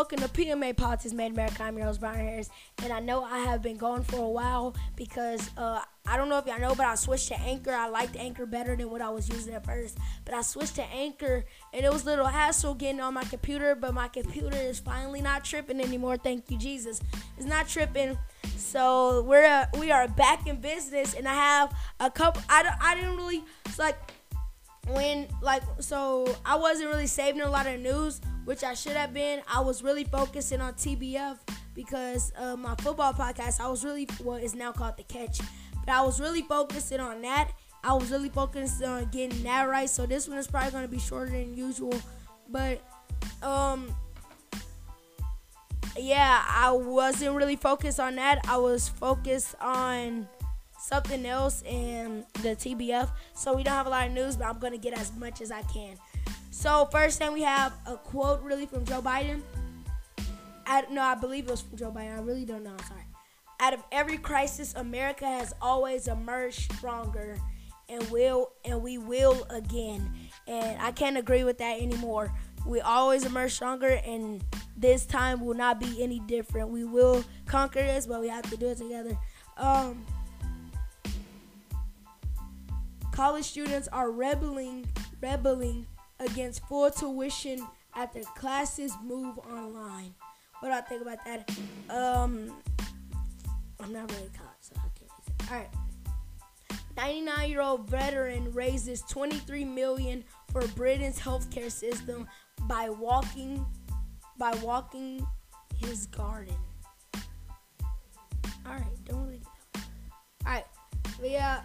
welcome to PMA Politics Made America. I'm your host, Brian Harris, and I know I have been going for a while because uh, I don't know if y'all know, but I switched to Anchor. I liked Anchor better than what I was using at first, but I switched to Anchor, and it was a little hassle getting on my computer, but my computer is finally not tripping anymore. Thank you, Jesus. It's not tripping. So we're uh, we are back in business, and I have a couple. I, I didn't really it's like when like so I wasn't really saving a lot of news, which I should have been. I was really focusing on TBF because uh, my football podcast. I was really what is now called the Catch, but I was really focusing on that. I was really focused on getting that right. So this one is probably gonna be shorter than usual, but um. Yeah, I wasn't really focused on that. I was focused on something else in the TBF. So we don't have a lot of news, but I'm gonna get as much as I can. So first thing we have a quote really from Joe Biden. I, no, I believe it was from Joe Biden. I really don't know. I'm sorry. Out of every crisis, America has always emerged stronger, and will and we will again. And I can't agree with that anymore. We always emerge stronger, and this time will not be any different. We will conquer this, but we have to do it together. Um, college students are rebelling rebelling against full tuition after classes move online. What do I think about that? Um, I'm not really college, so I can't. All right. 99 year old veteran raises 23 million for Britain's healthcare system by walking by walking his garden. All right, don't really. All right, but yeah,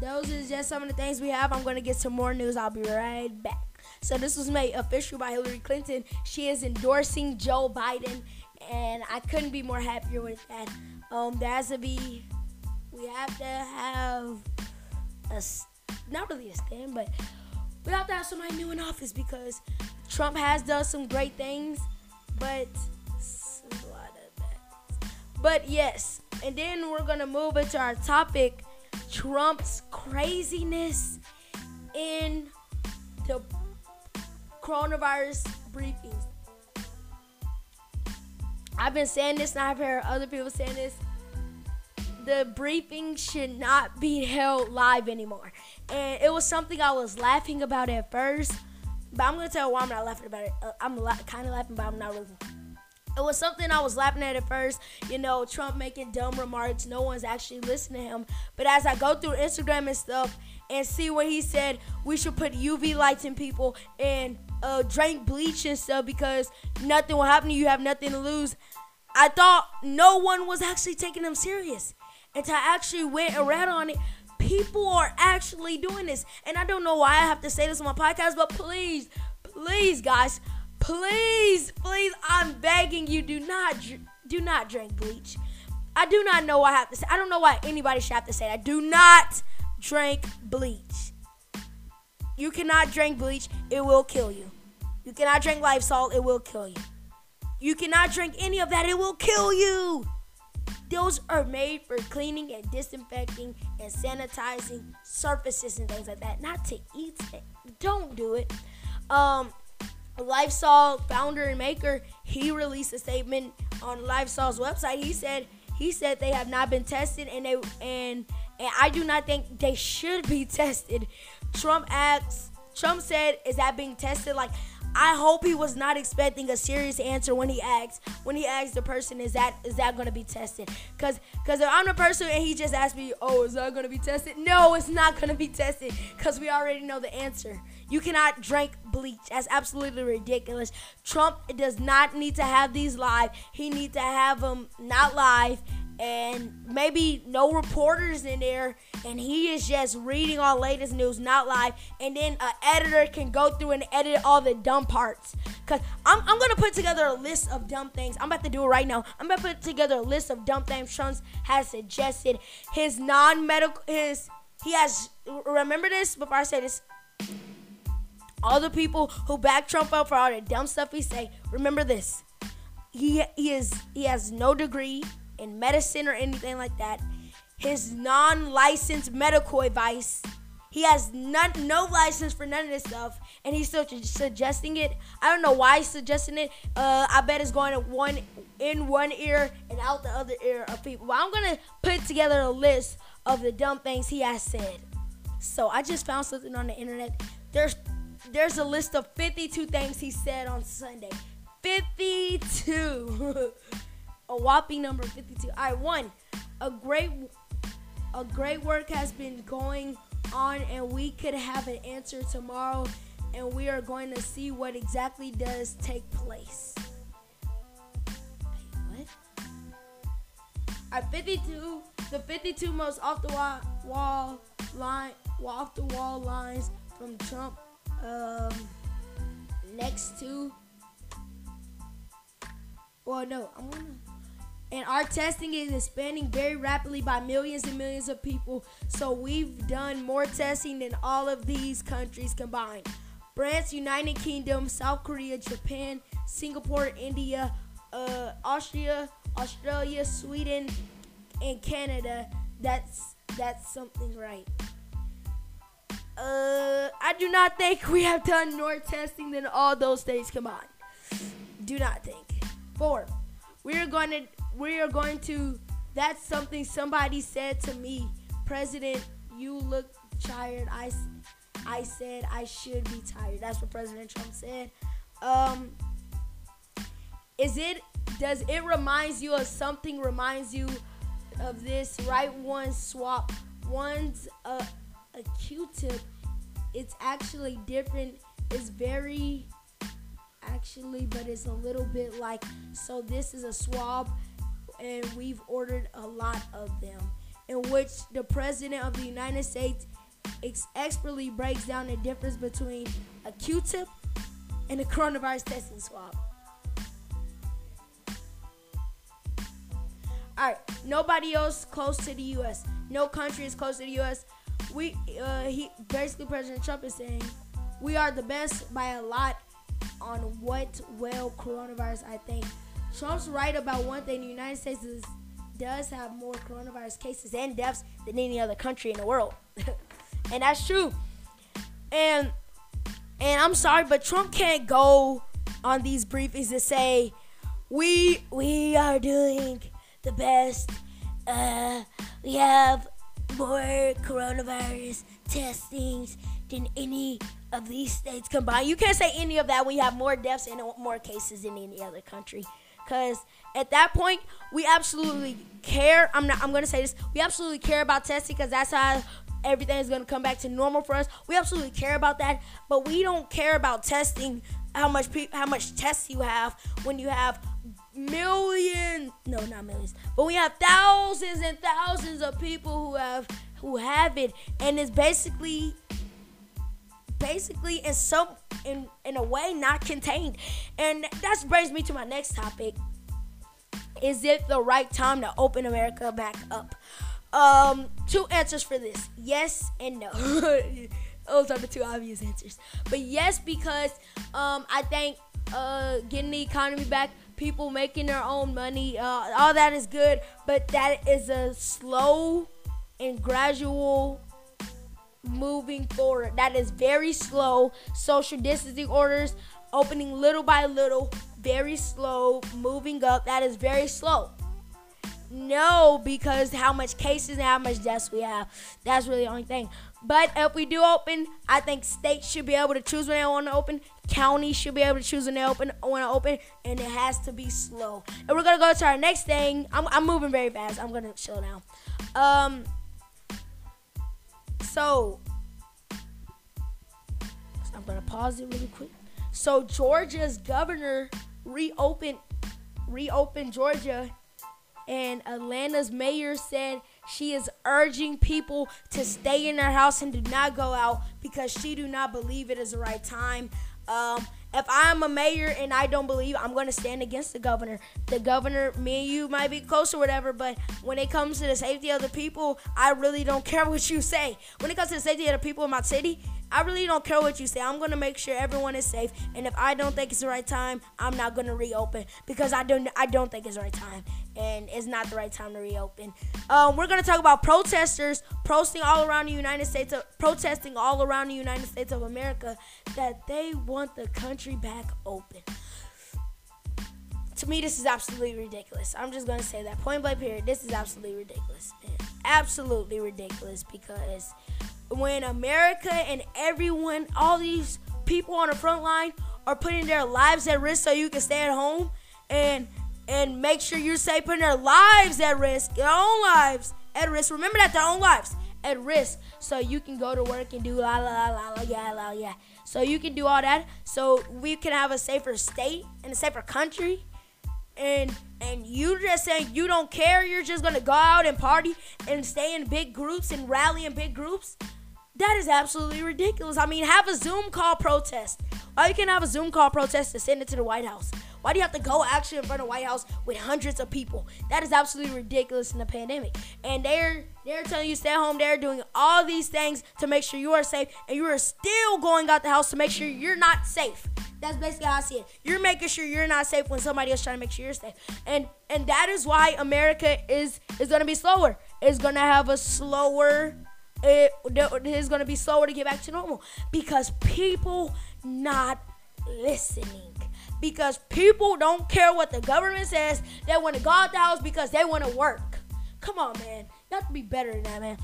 those is just some of the things we have. I'm gonna get some more news. I'll be right back. So this was made official by Hillary Clinton. She is endorsing Joe Biden, and I couldn't be more happier with that. Um, there has to be, we have to have a, not really a stand, but we have to have somebody new in office because Trump has done some great things, but s- a lot of bad. But yes, and then we're gonna move into our topic: Trump's craziness in the coronavirus briefings. I've been saying this, and I've heard other people saying this. The briefing should not be held live anymore. And it was something I was laughing about at first, but I'm gonna tell you why I'm not laughing about it. Uh, I'm kind of laughing, but I'm not really. It was something I was laughing at at first, you know, Trump making dumb remarks. No one's actually listening to him. But as I go through Instagram and stuff and see what he said, we should put UV lights in people and uh, drink bleach and stuff because nothing will happen to you. You have nothing to lose. I thought no one was actually taking him serious. Until I actually went and read on it. People are actually doing this. And I don't know why I have to say this on my podcast, but please, please, guys, please, please, I'm begging you, do not do not drink bleach. I do not know why I have to say. I don't know why anybody should have to say that. Do not drink bleach. You cannot drink bleach, it will kill you. You cannot drink salt, it will kill you. You cannot drink any of that, it will kill you. Those are made for cleaning and disinfecting and sanitizing surfaces and things like that, not to eat it. Don't do it. Um, Lysol founder and maker, he released a statement on Lysol's website. He said he said they have not been tested and they and and I do not think they should be tested. Trump asks Trump said, "Is that being tested?" Like, I hope he was not expecting a serious answer when he asked when he asked the person, "Is that is that to be tested?" Because because if I'm the person and he just asked me, "Oh, is that to be tested?" No, it's not to be tested because we already know the answer. You cannot drink bleach. That's absolutely ridiculous. Trump does not need to have these live. He needs to have them not live and maybe no reporters in there and he is just reading all latest news not live and then an editor can go through and edit all the dumb parts. Because I'm, I'm gonna put together a list of dumb things. I'm about to do it right now. I'm gonna put together a list of dumb things trump has suggested. His non-medical his he has remember this before i say this? All the people who back Trump up for all the dumb stuff he say, remember this. He he is he has no degree in medicine or anything like that. His non-licensed medical advice He has none, no license for none of this stuff, and he's still suggesting it. I don't know why he's suggesting it. Uh, I bet it's going one in one ear and out the other ear of people. I'm gonna put together a list of the dumb things he has said. So I just found something on the internet. There's there's a list of 52 things he said on Sunday. 52. a whopping number 52. All right, one. A great a great work has been going on and we could have an answer tomorrow and we are going to see what exactly does take place. Wait, what? At 52, the 52 most off the wall, wall line, off the wall lines from Trump um, next to. Well, no, I'm gonna. And our testing is expanding very rapidly by millions and millions of people. So we've done more testing than all of these countries combined. France, United Kingdom, South Korea, Japan, Singapore, India, uh, Austria, Australia, Sweden, and Canada. That's that's something right. Uh, I do not think we have done more testing than all those states combined. Do not think. Four, we are going to we are going to. That's something somebody said to me. President, you look tired. I I said I should be tired. That's what President Trump said. Um, is it? Does it reminds you of something? Reminds you of this? Right one swap. One's a a Q-tip. It's actually different. It's very actually, but it's a little bit like so. This is a swab, and we've ordered a lot of them, in which the president of the United States ex- expertly breaks down the difference between a Q-tip and a coronavirus testing swab. All right, nobody else close to the U.S. No country is close to the U.S. We, uh, he basically President Trump is saying we are the best by a lot on what well coronavirus. I think Trump's right about one thing: the United States is, does have more coronavirus cases and deaths than any other country in the world, and that's true. And and I'm sorry, but Trump can't go on these briefings and say we we are doing the best. Uh, we have more coronavirus testings than any of these states combined. You can't say any of that you have more deaths and more cases than any other country. Cause at that point, we absolutely care. I'm not. I'm gonna say this. We absolutely care about testing because that's how everything is gonna come back to normal for us. We absolutely care about that, but we don't care about testing how much pe- how much tests you have when you have millions no not millions but we have thousands and thousands of people who have who have it and it's basically basically in some in in a way not contained. And that brings me to my next topic. Is it the right time to open america back up? Um two answers for this. Yes and no. Those are the two obvious answers. But yes because um i think uh getting the economy back people making their own money. Uh, all that is good, but that is a slow and gradual moving forward. That is very slow. Social distancing orders opening little by little, very slow, moving up. That is very slow. No, because how much cases and how much deaths we have. That's really the only thing. But if we do open, I think states should be able to choose when they want to open. Counties should be able to choose when they open want to open, and it has to be slow. And we're gonna go to our next thing. I'm, I'm moving very fast. I'm gonna slow now. Um. So I'm gonna pause it really quick. So Georgia's governor reopened reopened Georgia and Atlanta's mayor said she is urging people to stay in their house and do not go out because she do not believe it is the right time. Um, if I'm a mayor and I don't believe, I'm going to stand against the governor. The governor, me and you might be close or whatever, but when it comes to the safety of the people, I really don't care what you say. When it comes to the safety of the people in my city, I really don't care what you say. I'm gonna make sure everyone is safe. And if I don't think it's the right time, I'm not gonna reopen because I don't I don't think it's the right time, and it's not the right time to reopen. Um, we're gonna talk about protesters protesting all around the United States, of, protesting all around the United States of America that they want the country back open. To me, this is absolutely ridiculous. I'm just gonna say that point blank period. This is absolutely ridiculous. Man. Absolutely ridiculous because when America and everyone, all these people on the front line are putting their lives at risk so you can stay at home and and make sure you're safe, putting their lives at risk, their own lives at risk. Remember that their own lives at risk, so you can go to work and do la la la la la yeah la yeah. So you can do all that, so we can have a safer state and a safer country. And and you just saying you don't care, you're just gonna go out and party and stay in big groups and rally in big groups. That is absolutely ridiculous. I mean, have a Zoom call protest. Why you can't have a Zoom call protest to send it to the White House? Why do you have to go actually in front of the White House with hundreds of people? That is absolutely ridiculous in the pandemic. And they're they're telling you stay home. They're doing all these things to make sure you are safe, and you are still going out the house to make sure you're not safe. That's basically how I see it. You're making sure you're not safe when somebody else trying to make sure you're safe. And and that is why America is is gonna be slower. It's gonna have a slower it is going to be slower to get back to normal because people not listening. Because people don't care what the government says. They want to go out the house because they want to work. Come on man. You have to be better than that man.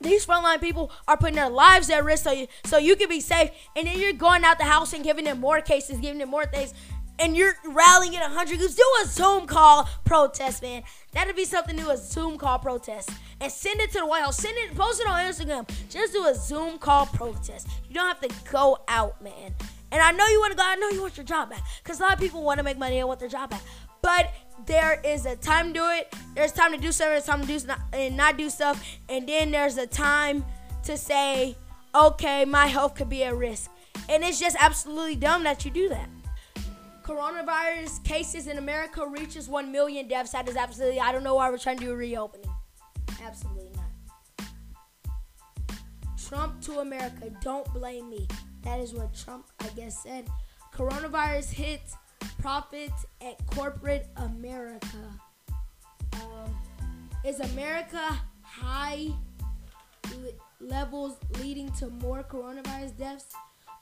These frontline people are putting their lives at risk so you so you can be safe. And then you're going out the house and giving them more cases giving them more things and you're rallying at 100 groups, do a Zoom call protest, man. That'd be something new, a Zoom call protest. And send it to the White House. Send it, post it on Instagram. Just do a Zoom call protest. You don't have to go out, man. And I know you want to go, I know you want your job back. Because a lot of people want to make money and want their job back. But there is a time to do it. There's time to do stuff, there's time to do and not do stuff. And then there's a time to say, okay, my health could be at risk. And it's just absolutely dumb that you do that coronavirus cases in America reaches 1 million deaths, that is absolutely, I don't know why we're trying to do a reopening. Absolutely not. Trump to America, don't blame me. That is what Trump, I guess, said. Coronavirus hits profits at corporate America. Um, is America high levels leading to more coronavirus deaths?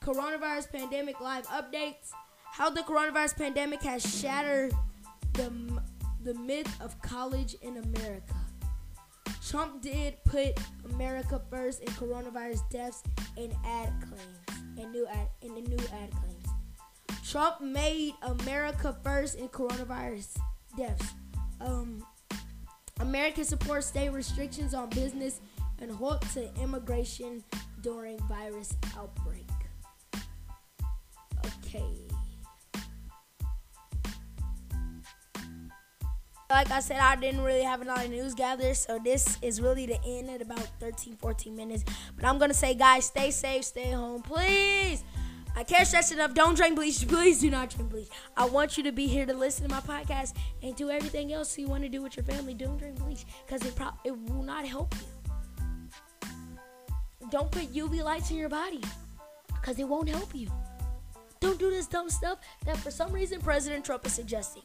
Coronavirus pandemic live updates how the coronavirus pandemic has shattered the, the myth of college in America. Trump did put America first in coronavirus deaths and ad claims and new ad in the new ad claims. Trump made America first in coronavirus deaths. Um, America supports state restrictions on business and halt to immigration during virus outbreak. Okay. Like I said, I didn't really have a lot of news gathered, so this is really the end at about 13, 14 minutes. But I'm gonna say, guys, stay safe, stay home, please. I can't stress enough. Don't drink bleach. Please do not drink bleach. I want you to be here to listen to my podcast and do everything else you want to do with your family. Don't drink bleach because it pro- it will not help you. Don't put UV lights in your body because it won't help you. Don't do this dumb stuff that for some reason President Trump is suggesting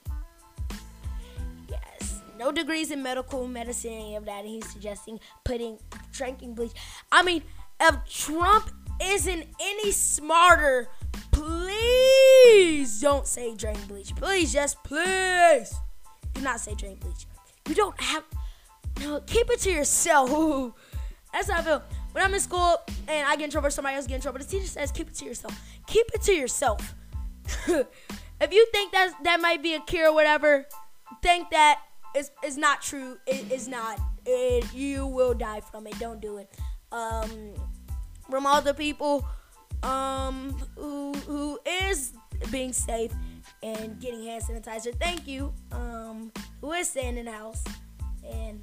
no degrees in medical medicine, any of that. And he's suggesting putting drinking bleach. I mean, if Trump isn't any smarter, please don't say drink bleach. Please, just please do not say drink bleach. You don't have no. Keep it to yourself. That's how I feel. When I'm in school and I get in trouble, somebody else get in trouble. The teacher says, "Keep it to yourself. Keep it to yourself." if you think that that might be a cure or whatever, think that it's, it's not true. It is not. It, you will die from it. Don't do it. Um, from all the people um, who, who is being safe and getting hand sanitizer, thank you. Um, who is staying in the house. And,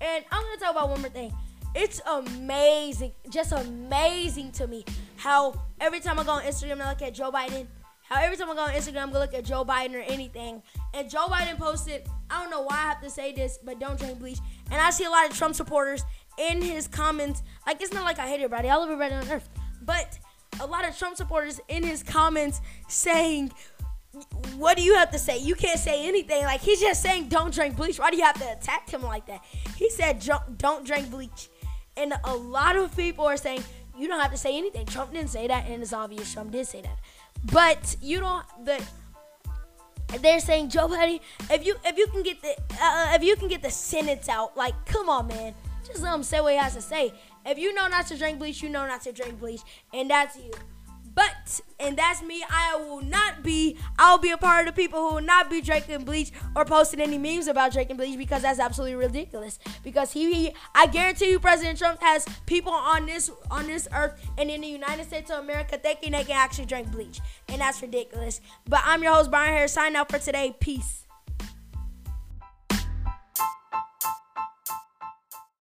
and I'm going to talk about one more thing. It's amazing, just amazing to me how every time I go on Instagram and look at Joe Biden, how every time I go on Instagram, gonna look at Joe Biden or anything, and Joe Biden posted, I don't know why I have to say this, but don't drink bleach. And I see a lot of Trump supporters in his comments. Like it's not like I hate everybody. I love everybody on earth. But a lot of Trump supporters in his comments saying, what do you have to say? You can't say anything. Like he's just saying, don't drink bleach. Why do you have to attack him like that? He said, don't drink bleach, and a lot of people are saying you don't have to say anything. Trump didn't say that, and it's obvious Trump did say that. But you don't. The they're saying Joe Buddy, if you if you can get the uh, if you can get the sentence out, like come on, man, just let him say what he has to say. If you know not to drink bleach, you know not to drink bleach, and that's you. But and that's me. I will not be. I'll be a part of the people who will not be drinking bleach or posting any memes about drinking bleach because that's absolutely ridiculous. Because he, he, I guarantee you, President Trump has people on this on this earth and in the United States of America thinking they can actually drink bleach, and that's ridiculous. But I'm your host Brian Harris. Sign out for today. Peace.